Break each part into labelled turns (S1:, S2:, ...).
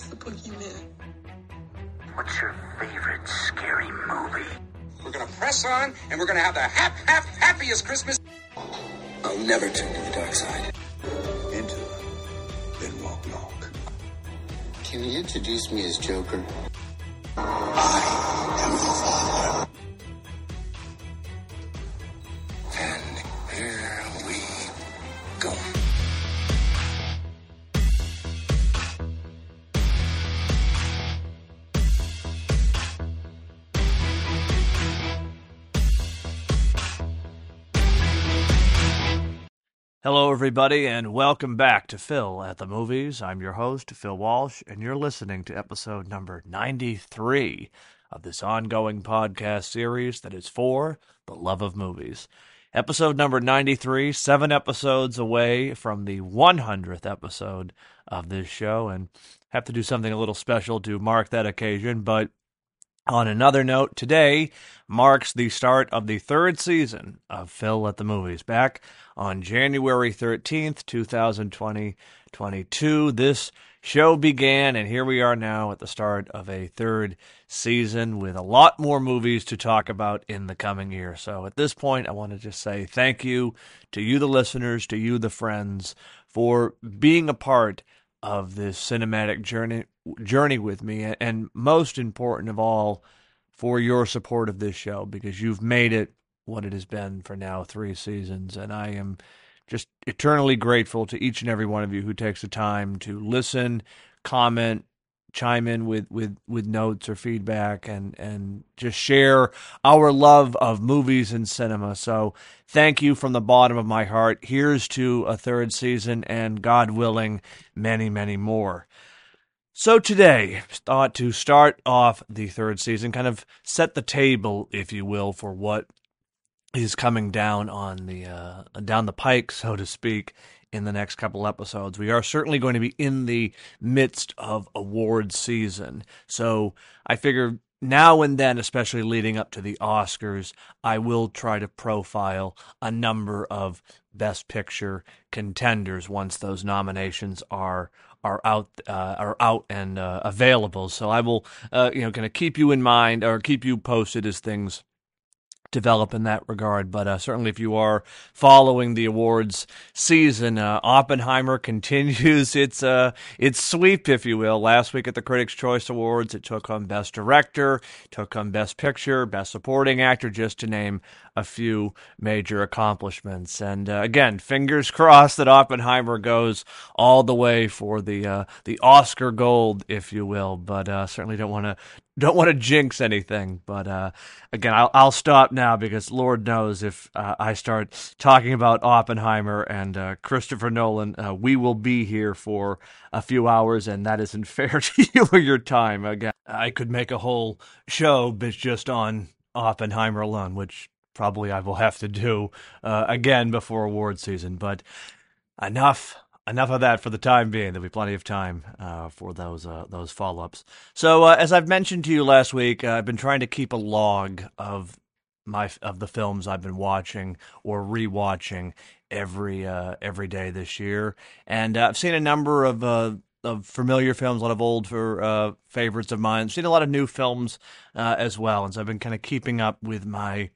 S1: It's the boogeyman.
S2: What's your favorite scary movie?
S3: We're gonna press on, and we're gonna have the hap, hap, happiest Christmas.
S1: I'll never turn to the dark side.
S4: Enter, then walk long.
S5: Can you introduce me as Joker?
S6: Everybody, and welcome back to Phil at the Movies. I'm your host, Phil Walsh, and you're listening to episode number 93 of this ongoing podcast series that is for the love of movies. Episode number 93, seven episodes away from the 100th episode of this show, and have to do something a little special to mark that occasion, but on another note, today marks the start of the third season of Phil at the Movies. Back on January 13th, 2020, 22, this show began, and here we are now at the start of a third season with a lot more movies to talk about in the coming year. So at this point, I want to just say thank you to you, the listeners, to you, the friends, for being a part of this cinematic journey journey with me and most important of all for your support of this show because you've made it what it has been for now 3 seasons and I am just eternally grateful to each and every one of you who takes the time to listen, comment, chime in with with with notes or feedback and and just share our love of movies and cinema. So thank you from the bottom of my heart. Here's to a third season and god willing many many more. So today thought to start off the third season kind of set the table if you will for what is coming down on the uh, down the pike so to speak in the next couple episodes. We are certainly going to be in the midst of award season. So I figure now and then, especially leading up to the Oscars, I will try to profile a number of Best Picture contenders once those nominations are are out uh, are out and uh, available. So I will, uh, you know, kind of keep you in mind or keep you posted as things develop in that regard. But uh, certainly, if you are following the awards season, uh, Oppenheimer continues its uh, its sweep, if you will. Last week at the Critics' Choice Awards, it took home Best Director, took home Best Picture, Best Supporting Actor, just to name a few major accomplishments. And uh, again, fingers crossed that Oppenheimer goes all the way for the uh, the Oscar gold, if you will. But uh, certainly don't want to don't want to jinx anything. But uh, again, I'll, I'll stop now because Lord knows if uh, I start talking about Oppenheimer and uh, Christopher Nolan, uh, we will be here for a few hours, and that isn't fair to you or your time. Again, I could make a whole show just on Oppenheimer alone, which probably I will have to do uh, again before award season. But enough enough of that for the time being. There'll be plenty of time uh, for those uh, those follow ups. So, uh, as I've mentioned to you last week, uh, I've been trying to keep a log of my of the films I've been watching or rewatching every uh, every day this year, and uh, I've seen a number of. of familiar films, a lot of old for favorites of mine. I've seen a lot of new films as well, and so I've been kind of keeping up with my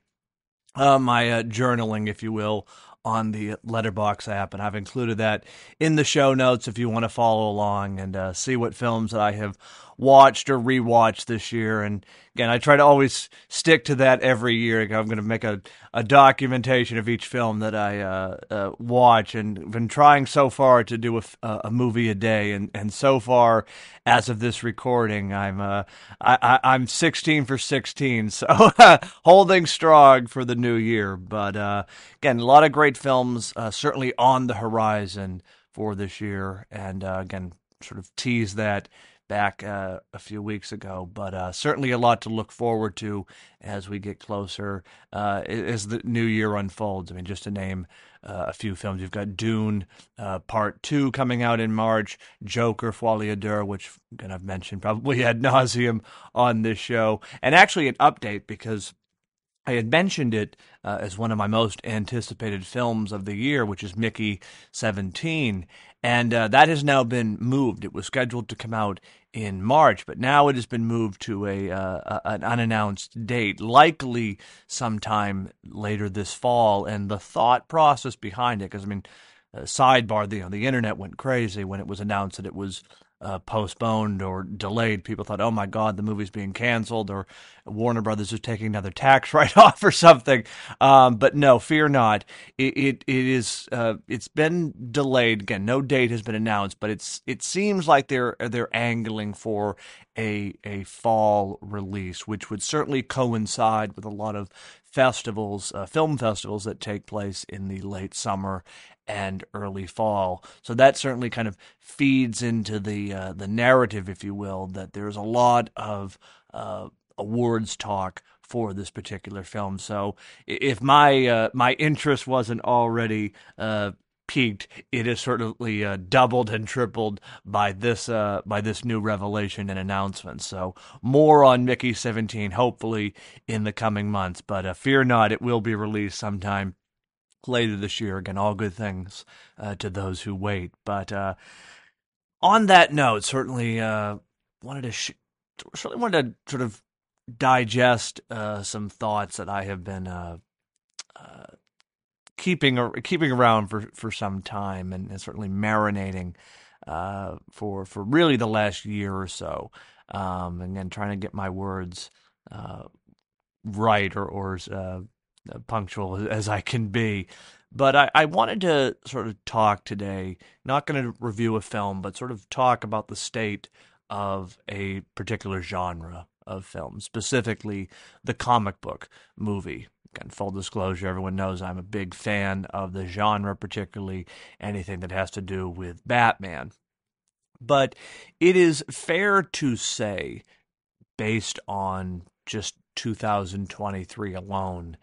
S6: my journaling, if you will, on the Letterboxd app, and I've included that in the show notes if you want to follow along and uh, see what films that I have watched or rewatched this year. And again, I try to always stick to that every year. I'm going to make a, a documentation of each film that I uh, uh, watch, and been trying so far to do a, a movie a day. And, and so far, as of this recording, I'm uh, I, am 16 for 16, so holding strong for the new year. But uh, again, a lot of great films uh, certainly on the horizon for this year, and uh, again, sort of tease that back uh, a few weeks ago, but uh, certainly a lot to look forward to as we get closer uh, as the new year unfolds. I mean, just to name uh, a few films, you've got Dune uh, Part Two coming out in March, Joker Folie à which again I've mentioned probably ad nauseum on this show, and actually an update because I had mentioned it uh, as one of my most anticipated films of the year, which is Mickey 17. And uh, that has now been moved. It was scheduled to come out in March, but now it has been moved to a, uh, an unannounced date, likely sometime later this fall. And the thought process behind it, because I mean, uh, sidebar, the, you know, the internet went crazy when it was announced that it was uh, postponed or delayed, people thought, "Oh my God, the movie's being canceled," or Warner Brothers is taking another tax write-off or something. Um, but no, fear not. It it, it is uh, it's been delayed again. No date has been announced, but it's it seems like they're they're angling for a a fall release, which would certainly coincide with a lot of festivals, uh, film festivals that take place in the late summer and early fall. So that certainly kind of feeds into the uh, the narrative, if you will, that there's a lot of uh, awards talk for this particular film. So if my uh, my interest wasn't already uh, peaked, it is certainly uh, doubled and tripled by this uh, by this new revelation and announcement. So more on Mickey 17, hopefully in the coming months. But uh, fear not, it will be released sometime later this year. Again, all good things uh, to those who wait. But uh, on that note, certainly uh, wanted to sh- certainly wanted to sort of digest uh, some thoughts that I have been uh, uh, keeping keeping around for, for some time, and, and certainly marinating for for really the last year or so. Um, and then trying to get my words right or or Uh, punctual as I can be. But I, I wanted to sort of talk today, not going to review a film, but sort of talk about the state of a particular genre of film, specifically the comic book movie. Again, full disclosure, everyone knows I'm a big fan of the genre, particularly anything that has to do with Batman. But it is fair to say, based on just 2023 alone,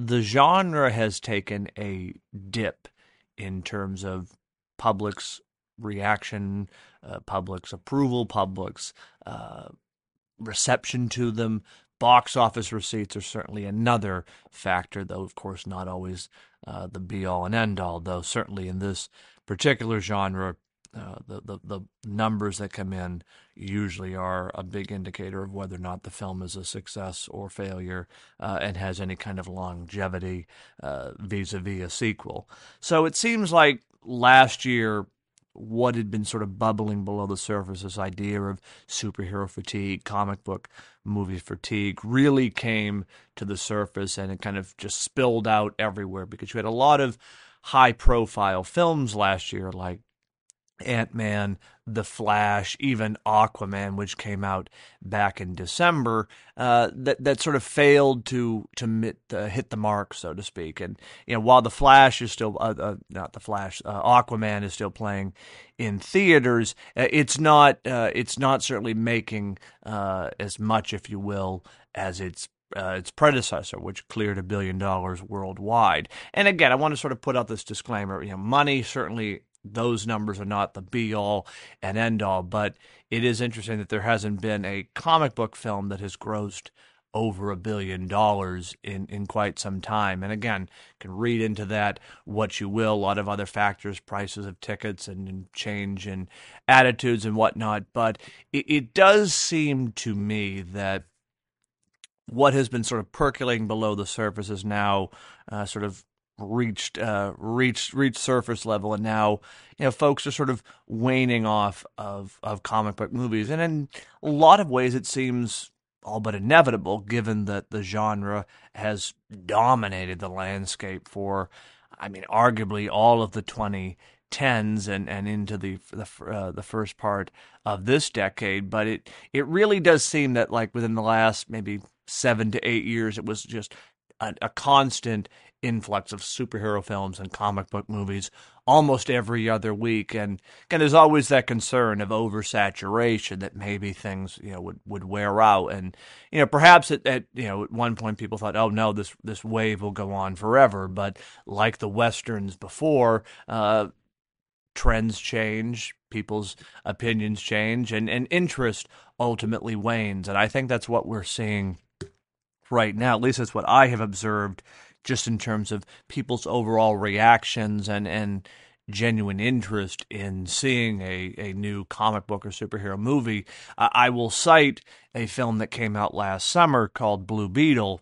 S6: the genre has taken a dip in terms of public's reaction, uh, public's approval, public's uh, reception to them. Box office receipts are certainly another factor, though, of course, not always uh, the be all and end all, though, certainly in this particular genre, the, the, the numbers that come in usually are a big indicator of whether or not the film is a success or failure uh, and has any kind of longevity vis a vis a sequel. So it seems like last year, what had been sort of bubbling below the surface, this idea of superhero fatigue, comic book movie fatigue, really came to the surface and it kind of just spilled out everywhere because you had a lot of high profile films last year like Ant Man, The Flash, even Aquaman, which came out back in December, uh, that that sort of failed to to mit, uh, hit the mark, so to speak. And you know, while The Flash is still uh, uh not The Flash, uh, Aquaman is still playing in theaters, uh, it's not it's not certainly making as much, if you will, as its uh, its predecessor, which cleared a billion dollars worldwide. And again, I want to sort of put out this disclaimer: you know, money certainly those numbers are not the be all and end all, but it is interesting that there hasn't been a comic book film that has grossed over a billion dollars in, in quite some time. And again, can read into that what you will, a lot of other factors, prices of tickets and, and change in attitudes and whatnot. But it, it does seem to me that what has been sort of percolating below the surface is now uh, sort of reached uh, reached reached surface level, and now you know folks are sort of waning off of of comic book movies, and in a lot of ways, it seems all but inevitable, given that the genre has dominated the landscape for, I mean, arguably all of the twenty tens and, and into the the, uh, the first part of this decade. But it it really does seem that like within the last maybe seven to eight years, it was just a, a constant influx of superhero films and comic book movies almost every other week. And again there's always that concern of oversaturation that maybe things you know would, would wear out. And you know perhaps at, at you know at one point people thought oh no this this wave will go on forever. But like the westerns before uh, trends change people's opinions change and and interest ultimately wanes. And i think that's what we're seeing right now. At least that's what I have observed, just in terms of people's overall reactions and and genuine interest in seeing a, a new comic book or superhero movie. I will cite a film that came out last summer called Blue Beetle,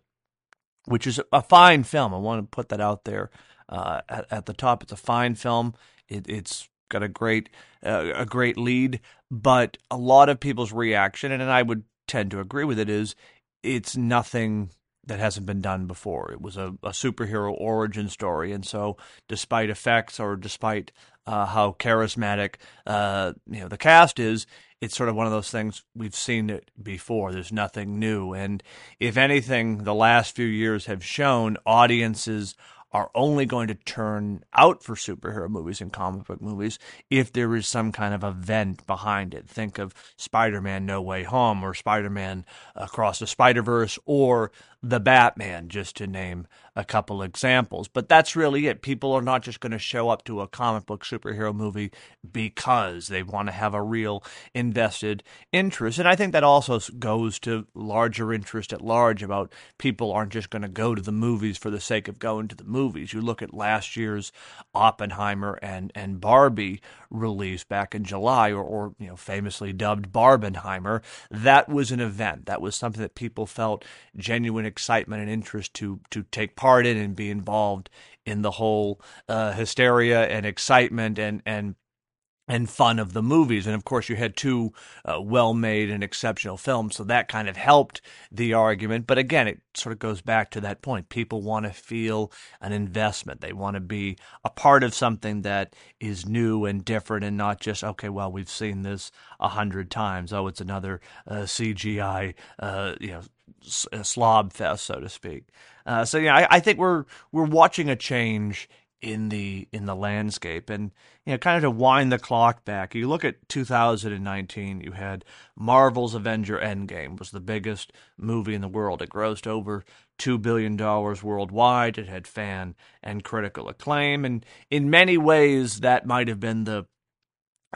S6: which is a fine film. I want to put that out there uh, at, at, the top. It's a fine film. It, it's got a great uh, a great lead, but a lot of people's reaction, and I would tend to agree with it, is it's nothing that hasn't been done before. It was a, a superhero origin story, and so despite effects or despite uh, how charismatic uh, you know the cast is, it's sort of one of those things we've seen it before. There's nothing new, and if anything, the last few years have shown audiences are only going to turn out for superhero movies and comic book movies if there is some kind of event behind it. Think of Spider Man No Way Home or Spider Man Across the Spider Verse or The Batman, just to name a couple examples. But that's really it. People are not just going to show up to a comic book superhero movie because they want to have a real invested interest. And I think that also goes to larger interest at large about people aren't just going to go to the movies for the sake of going to the movies. You look at last year's Oppenheimer and, and Barbie release back in July, or, or you know, famously dubbed Barbenheimer. That was an event. That was something that people felt genuine excitement and interest to to take part in and be involved in the whole uh, hysteria and excitement and and and fun of the movies. And of course, you had two uh, well made and exceptional films, so that kind of helped the argument. But again, it sort of goes back to that point. People want to feel an investment, they want to be a part of something that is new and different and not just, okay, well, we've seen this a hundred times. Oh, it's another uh, CGI, uh, you know, slob fest, so to speak. Uh, so yeah, I, I think we're we're watching a change in the in the landscape. And you know kind of to wind the clock back you look at 2019 you had Marvel's Avenger Endgame was the biggest movie in the world. It grossed over 2 billion dollars worldwide. It had fan and critical acclaim. And in many ways that might have been the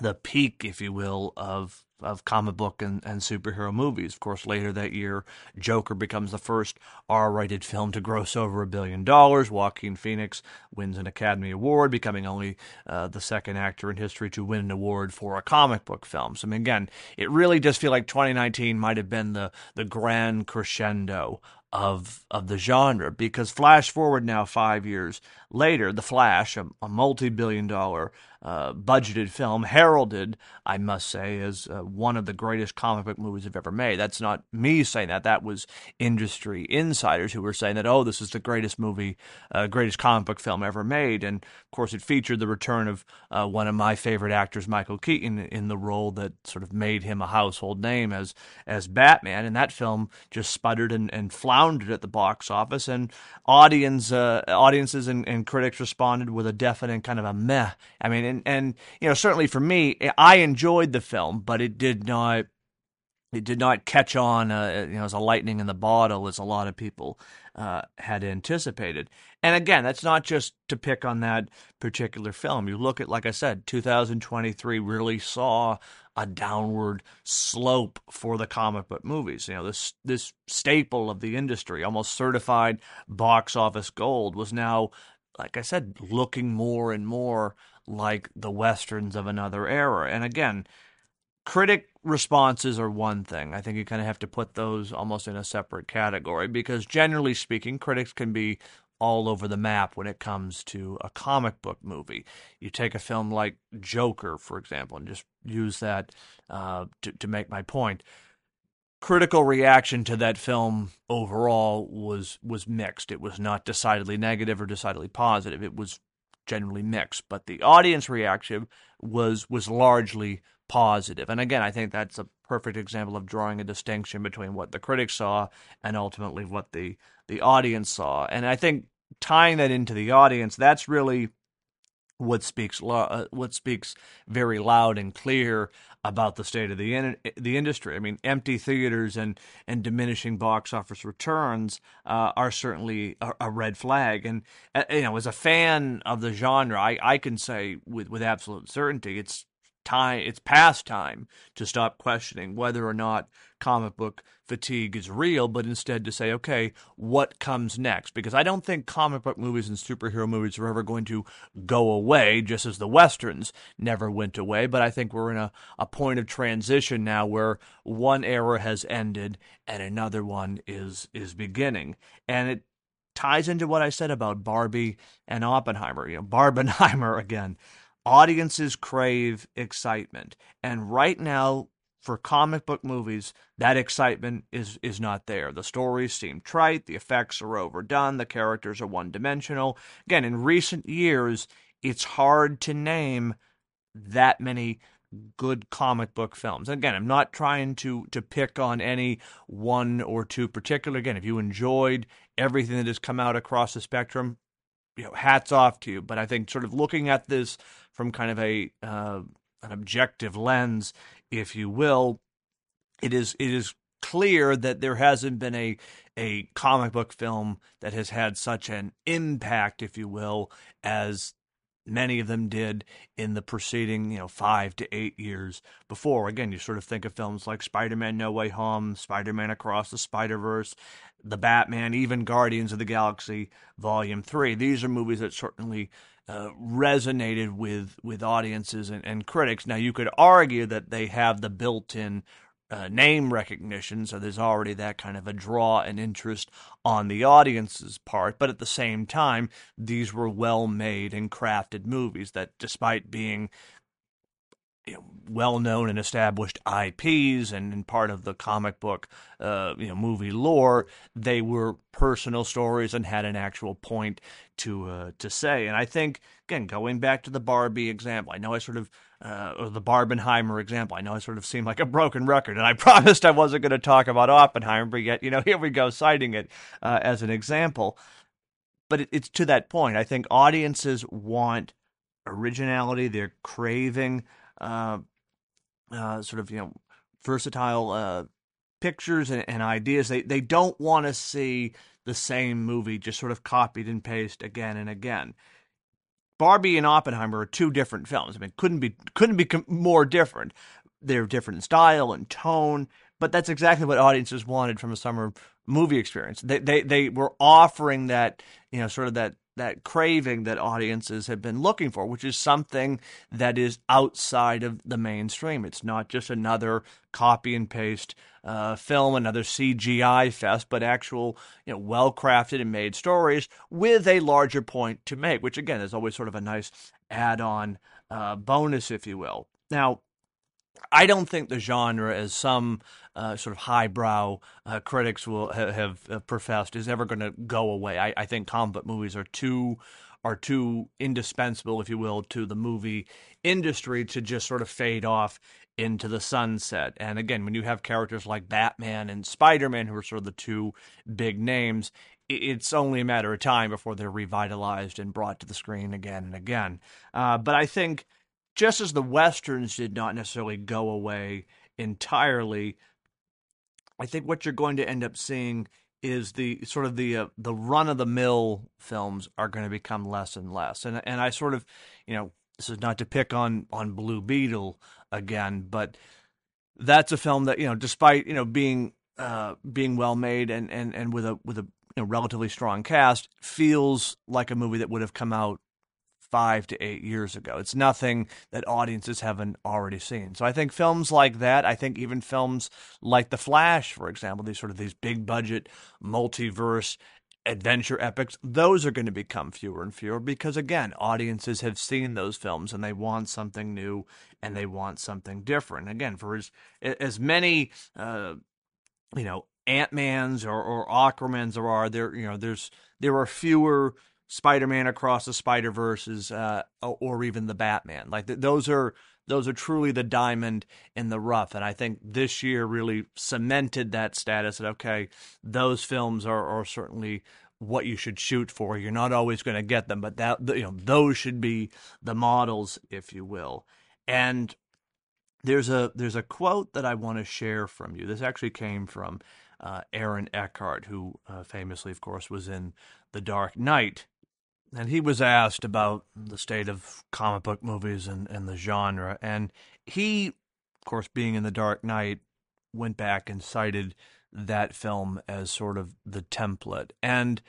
S6: the peak if you will of of comic book and, and superhero movies. Of course, later that year, Joker becomes the first R rated film to gross over a billion dollars. Joaquin Phoenix wins an Academy Award, becoming only uh, the second actor in history to win an award for a comic book film. So, I mean, again, it really does feel like 2019 might have been the, the grand crescendo of of the genre because flash forward now five years later the flash a, a multi-billion dollar uh, budgeted film heralded i must say as uh, one of the greatest comic book movies i've ever made. That's not me saying that. That was industry insiders who were saying that oh this is the greatest movie uh, greatest comic book film ever made. And of course it featured the return of uh, one of my favorite actors michael keaton in the role that sort of made him a household name as as batman. And that film just sputtered and, and floundered at the box office, and audience uh, audiences and, and, critics responded with a definite kind of a meh. I mean, and and you know, certainly for me, I enjoyed the film, but it did not it did not catch on, uh, you know, as a lightning in the bottle as a lot of people uh, had anticipated. And again, that's not just to pick on that particular film. You look at, like I said, 2023 really saw a downward slope for the comic book movies. You know, this this staple of the industry, almost certified box office gold, was now, like I said, looking more and more like the westerns of another era. And again, critic responses are one thing. I think you kind of have to put those almost in a separate category because generally speaking, critics can be all over the map when it comes to a comic book movie. You take a film like Joker, for example, and just use that uh, to, to make my point. Critical reaction to that film overall was was mixed. It was not decidedly negative or decidedly positive. It was generally mixed, but the audience reaction was was largely positive. And again, I think that's a perfect example of drawing a distinction between what the critics saw and ultimately what the the audience saw. And I think tying that into the audience, that's really what speaks lo- uh, what speaks very loud and clear about the state of the in- the industry. I mean, empty theaters and and diminishing box office returns uh, are certainly a, a, red flag. And uh, you know, as a fan of the genre, I, I can say with with absolute certainty, it's time it's past time to stop questioning whether or not comic book fatigue is real but instead to say okay what comes next? Because i don't think comic book movies and superhero movies are ever going to go away just as the westerns never went away. But i think we're in a, a point of transition now where one era has ended and another one is is beginning. And it ties into what i said about barbie and oppenheimer. You know barbenheimer again audiences crave excitement. And right now, for comic book movies, that excitement is is not there. The stories seem trite, the effects are overdone, the characters are one dimensional. Again, in recent years, it's hard to name that many good comic book films. Again, I'm not trying to to pick on any one or two particular. Again, if you enjoyed everything that has come out across the spectrum, you know, hats off to you. But I think sort of looking at this from kind of a uh, an objective lens, if you will, it is it is clear that there hasn't been a a comic book film that has had such an impact, if you will, as many of them did in the preceding, you know, five to eight years before. Again, you sort of think of films like Spider-Man: No Way Home, Spider-Man Across the Spider-Verse, The Batman, even Guardians of the Galaxy Volume Three. These are movies that certainly uh, resonated with with audiences and, and, critics. Now you could argue that they have the built-in uh, name recognition, so there's already that kind of a draw and interest on the audience's part. But at the same time, these were well-made and crafted movies that, despite being you know, well-known and established IPs and, and, part of the comic book, uh, you know, movie lore, they were personal stories and had an actual point to uh, to say. And I think again, going back to the Barbie example, I know I sort of uh, or the Barbenheimer example, I know I sort of seem like a broken record, and I promised I wasn't going to talk about Oppenheimer, but yet you know here we go citing it uh, as an example. But it, it's to that point. I think audiences want originality; they're craving uh, uh, sort of you know versatile uh, pictures and, and, ideas. They they don't want to see the same movie just sort of copied and pasted again and again. Barbie and Oppenheimer are two different films. I mean, couldn't be couldn't be more different. They're different in style and tone, but that's exactly what audiences wanted from a summer movie experience. They they they were offering that you know sort of that that craving that audiences have been looking for, which is something that is outside of the mainstream. It's not just another copy and paste uh, film, another CGI fest, but actual, you know, well crafted and made stories with a larger point to make, which again is always sort of a nice add on uh, bonus, if you will. Now, I don't think the genre, as some uh, sort of highbrow uh, critics will ha- have, professed, is ever going to go away. I, I think comic book movies are too are too indispensable, if you will, to the movie industry to just sort of fade off into the sunset. And again, when you have characters like Batman and Spider Man, who are sort of the two big names, it's only a matter of time before they're revitalized and brought to the screen again and again. Uh, but I think just as the westerns did not necessarily go away entirely, I think what you're going to end up seeing is the sort of the uh, the run of the mill films are going to become less and less. And and I sort of, you know, this is not to pick on on Blue Beetle again, but that's a film that you know, despite you know being uh, being well made and, and, and with a with a you know, relatively strong cast, feels like a movie that would have come out five to eight years ago. It's nothing that audiences haven't already seen. So I think films like that, I think even films like The Flash, for example, these sort of these big budget multiverse adventure epics, those are going to become fewer and fewer because again, audiences have seen those films and they want something new and they want something different. Again, for as as many uh, you know Ant Mans or, or Aquamans there are, there you know there's there are fewer Spider-Man across the Spider-Verses, uh, or even the Batman. Like th- those are those are truly the diamond in the rough, and I think this year really cemented that status. That okay, those films are, are certainly what you should shoot for. You're not always going to get them, but that you know those should be the models, if you will. And there's a there's a quote that I want to share from you. This actually came from uh, Aaron Eckhart, who uh, famously, of course, was in The Dark Knight and he was asked about the state of comic book movies and, and the genre. And he, of course, being in The Dark Knight, went back and cited that film as sort of the template. And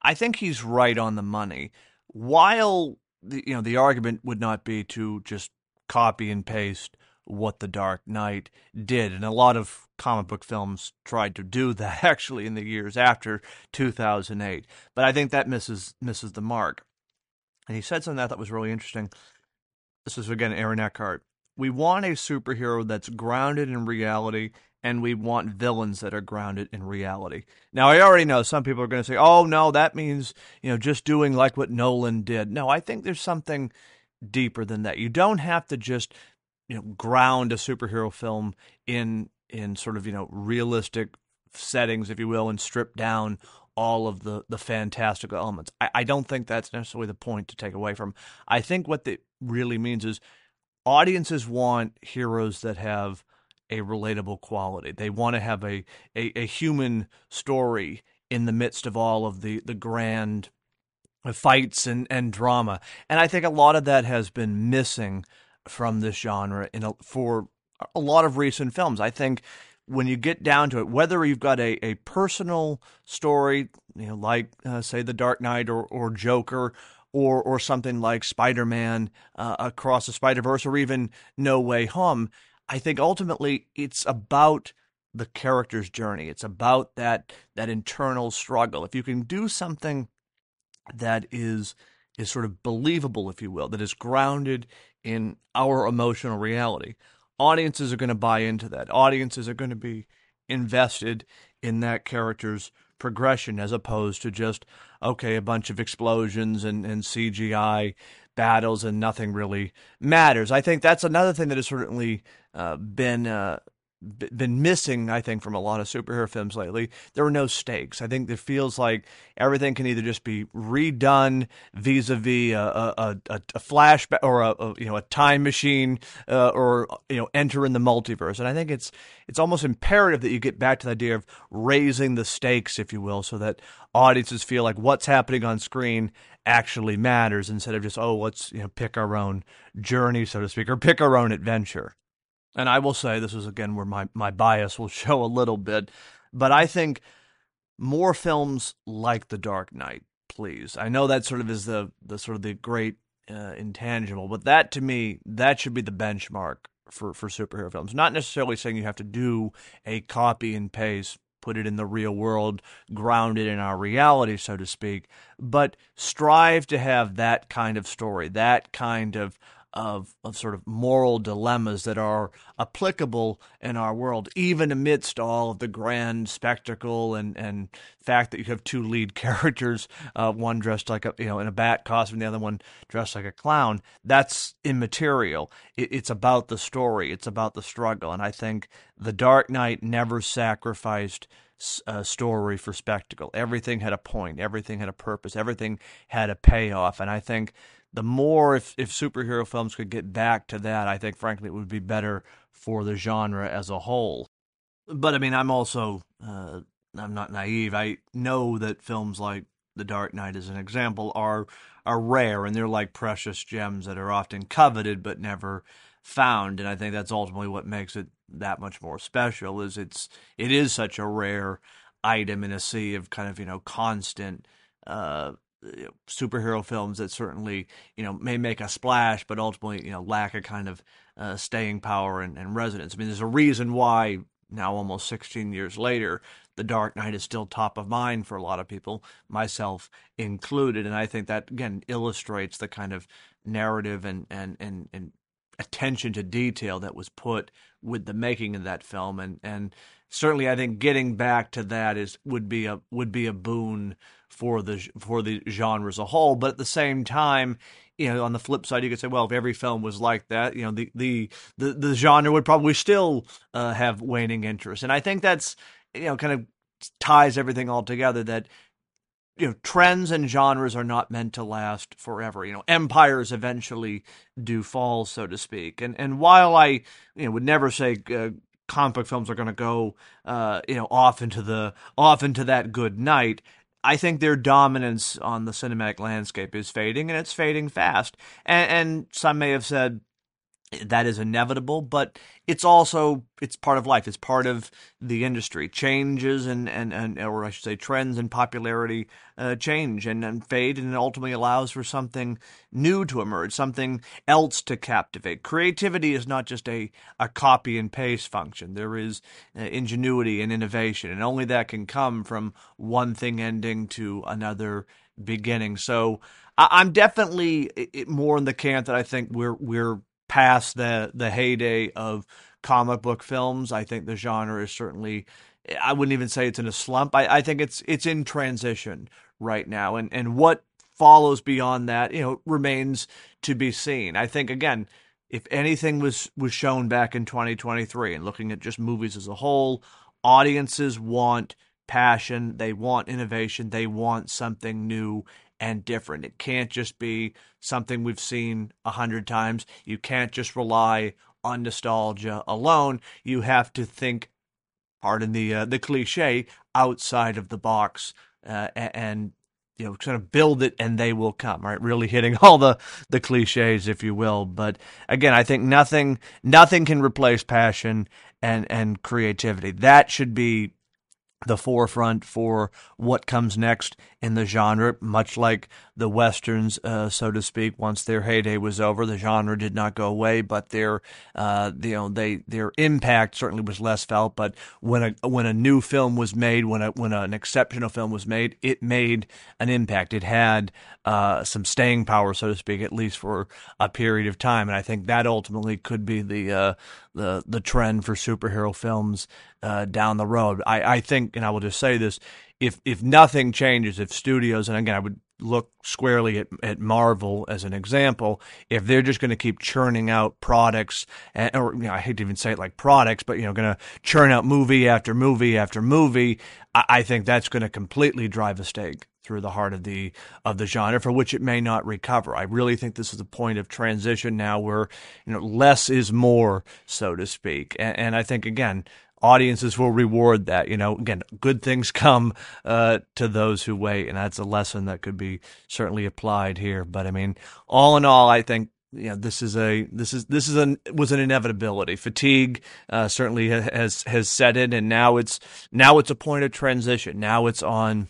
S6: I think he's right on the money. While the, you know the argument would not be to just copy and paste what The Dark Knight did, and a lot of comic book films tried to do that actually in the years after 2008. But I think that misses misses the mark. And he said something that I thought was really interesting. This is again Aaron Eckhart. We want a superhero that's grounded in reality and we want villains that are grounded in reality. Now, I already know some people are going to say, "Oh no, that means you know just doing like what Nolan did." No, I think there's something deeper than that. You don't have to just you know ground a superhero film in in sort of you know realistic settings, if you will, and strip down all of the the fantastical elements. I, I don't think that's necessarily the point to take away from. I think what that really means is audiences want heroes that have a relatable quality. They want to have a, a, a human story in the midst of all of the, the grand uh, fights and, and drama. And I think a lot of that has been missing from this genre in a, for a lot of recent films. I think when you get down to it, whether you've got a, a personal story, you know, like uh, say The Dark Knight or, or Joker, or or something like Spider Man uh, across the Spider Verse, or even No Way Home, I think ultimately it's about the character's journey. It's about that that internal struggle. If you can do something that is is sort of believable, if you will, that is grounded in our emotional reality, audiences are going to buy into that. Audiences are going to be invested in that character's progression as opposed to just okay a bunch of explosions and, and cgi battles and nothing really matters. I think that's another thing that has certainly uh, been uh, been missing, I think, from a lot of superhero films lately. There are no stakes. I think it feels like everything can either just be redone vis-a-vis a, a, a, a flashback or a, a, you know a time machine, uh, or you know enter in the multiverse. And I think it's it's almost imperative that you get back to the idea of raising the stakes, if you will, so that audiences feel like what's happening on screen actually matters instead of just oh let's you know pick our own journey, so to speak, or pick our own adventure. And I will say this is again where my, my bias will show a little bit, but I think more films like The Dark Knight, please. I know that sort of is the the sort of the great uh, intangible, but that to me that should be the benchmark for for superhero films. Not necessarily saying you have to do a copy and paste put it in the real world, grounded in our reality, so to speak, but strive to have that kind of story, that kind of of, of sort of moral dilemmas that are applicable in our world, even amidst all of the grand spectacle and, and fact that you have two lead characters, uh, one dressed like a you know in a bat costume, the other one dressed like a clown. That's immaterial. It, it's about the story. It's about the struggle, and I think The Dark Knight never sacrificed a story for spectacle. Everything had a point. Everything had a purpose. Everything had a payoff, and I think the more if, if superhero films could get back to that, I think frankly it would be better for the genre as a whole. But I mean, I'm also uh, I'm not naive. I know that films like The Dark Knight, as an example, are are rare and they're like precious gems that are often coveted but never found. And I think that's ultimately what makes it that much more special. Is it's it is such a rare item in a sea of kind of you know constant uh, you know, superhero films that certainly you know may make a splash, but ultimately you know lack a kind of uh, staying power and, and resonance. I mean, there's a reason why now almost 16 years later, The Dark Knight is still top of mind for a lot of people, myself included, and I think that again illustrates the kind of narrative and and and, and attention to detail that was put with the making of that film and and certainly I think getting back to that is would be a would be a boon for the for the genre as a whole. But at the same time, you know, on the flip side, you could say, well, if every film was like that, you know, the the the, the genre would probably still uh, have waning interest. And I think that's you know kind of ties everything all together that you know trends and genres are not meant to last forever you know empires eventually do fall so to speak and and while i you know would never say uh, comic book films are going to go uh, you know off into the off into that good night I think their dominance on the cinematic landscape is fading, and it's fading fast. And, and some may have said that is inevitable, but it's also it's part of life. It's part of the industry. Changes and and, and or I should say trends and popularity uh, change and, and fade, and it ultimately allows for something new to emerge, something else to captivate. Creativity is not just a a copy and paste function. There is uh, ingenuity and innovation, and only that can come from one thing ending to another beginning. So. I'm definitely more in the camp that I think we're we're past the the heyday of comic book films. I think the genre is certainly I wouldn't even say it's in a slump. I, I think it's it's in transition right now. And and what follows beyond that, you know, remains to be seen. I think again, if anything was was shown back in 2023 and looking at just movies as a whole, audiences want passion, they want innovation, they want something new and different. It can't just be something we've seen a hundred times. You can't just rely on nostalgia alone. You have to think, pardon the uh, the cliche, outside of the box uh, and you know kind of build it and they will come right really hitting all the the cliches if you will but again i think nothing nothing can replace passion and and creativity that should be the forefront for what comes next in the genre, much like the westerns, uh, so to speak. Once their heyday was over, the genre did not go away, but their, uh, you know, they their impact certainly was less felt. But when a when a new film was made, when a when an exceptional film was made, it made an impact. It had uh, some staying power, so to speak, at least for a period of time. And I think that ultimately could be the uh, the the trend for superhero films uh, down the road. I, I think, and I will just say this: if if nothing changes, if studios, and again, I would look squarely at, at Marvel as an example, if they're just going to keep churning out products, eh, or you know, I hate to even say it like products, but you know, going to churn out movie after movie after movie, I, I think that's going to completely drive a stake through the heart of the of the genre for which it may not recover. I really think this is a point of transition now where you know less is more, so to speak. And, and I think again, audiences will reward that. You know, again, good things come uh, to those who wait, and that's a lesson that could be certainly applied here. But I mean, all in all, I think you know this is a this is this is an was an inevitability. Fatigue uh, certainly has has set in, and now it's now it's a point of transition. Now it's on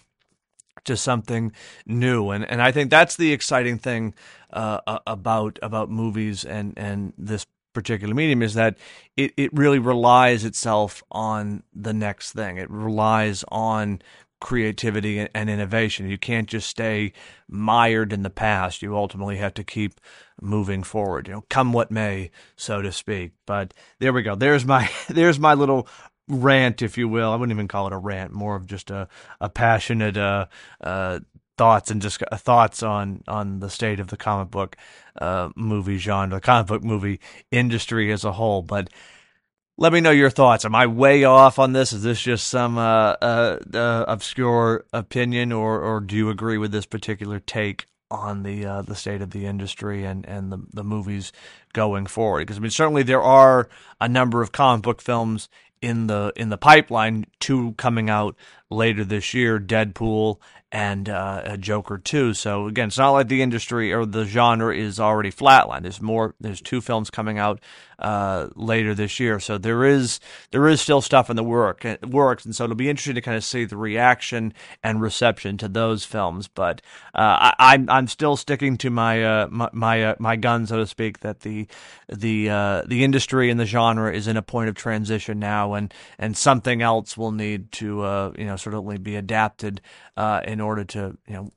S6: to something new, and and I think that's the exciting thing uh, about about movies and and this particular medium is that it, it really relies itself on the next thing. It relies on creativity and, and, innovation. You can't just stay mired in the past. You ultimately have to keep moving forward, you know, come what may, so to speak. But there we go. There's my there's my little rant, if you will. I wouldn't even call it a rant, more of just a, a passionate uh, uh, thoughts and just uh, thoughts on on the state of the comic book uh, movie genre, the comic book movie industry as a whole. But let me know your thoughts. Am I way off on this? Is this just some uh, uh, uh obscure opinion, or or do you agree with this particular take on the uh, the state of the industry and, and the the movies going forward? Because I mean, certainly there are a number of comic book films in the in the pipeline, two coming out later this year, Deadpool and uh, Joker too. So again, it's not like the industry or the genre is already flatlined. There's more. There's two films coming out uh, later this year, so there is there is still stuff in the work works, and so it'll be interesting to kind of see the reaction and reception to those films. But uh, I, am I'm, I'm still sticking to my uh, my my, uh, my gun, so to speak, that the the uh, the industry and the genre is in a point of transition now, and and something else will need to you know certainly be adapted in order to you know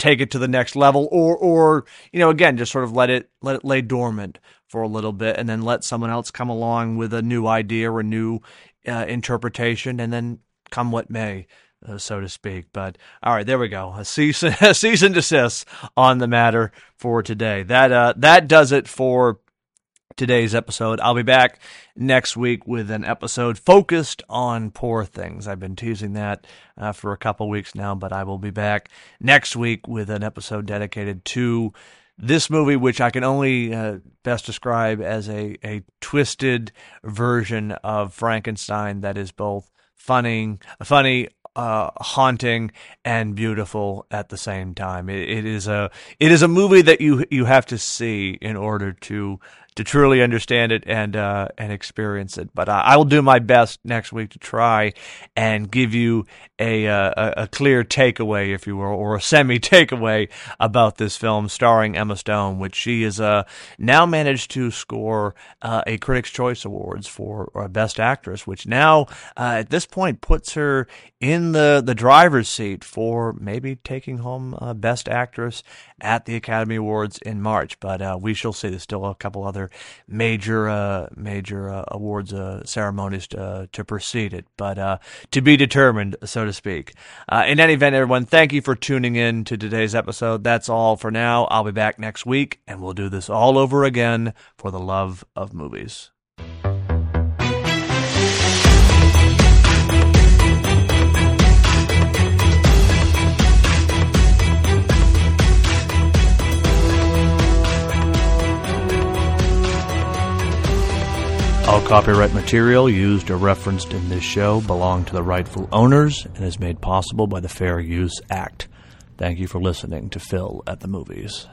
S6: take it to the next level or or you know again just sort of let it let it lay dormant for a little bit and then let someone else come along with a new idea or a new uh, interpretation and then come what may uh, so to speak. But all right there we go. A season a cease and desist on the matter for today. That uh that does it for today's episode. I'll be back next week with an episode focused on poor things. I've been teasing that uh, for a couple weeks now, but I will be back next week with an episode dedicated to this movie, which I can only uh, best describe as a, a twisted version of Frankenstein that is both funny, funny, uh, haunting and beautiful at the same time. It, it is a it is a movie that you you have to see in order to to truly understand it and uh, and experience it. But I, I will do my best next week to try and give you a uh, a, a clear takeaway, if you will, or a semi takeaway about this film starring Emma Stone, which she is uh, now managed to score uh, a Critics' Choice Awards for uh, Best Actress, which now uh, at this point puts her in the the driver's seat for maybe taking home Best Actress at the Academy Awards in March. But we shall see. There's still a couple other major uh, major uh, awards uh, ceremonies to, to precede it, but uh, to be determined, so to speak. Uh, in any event, everyone, thank you for tuning in to today's episode. That's all for now. I'll be back next week, and we'll do this all over again for the love of movies. All copyright material used or referenced in this show belong to the rightful owners and is made possible by the Fair Use Act. Thank you for listening to Phil at the Movies.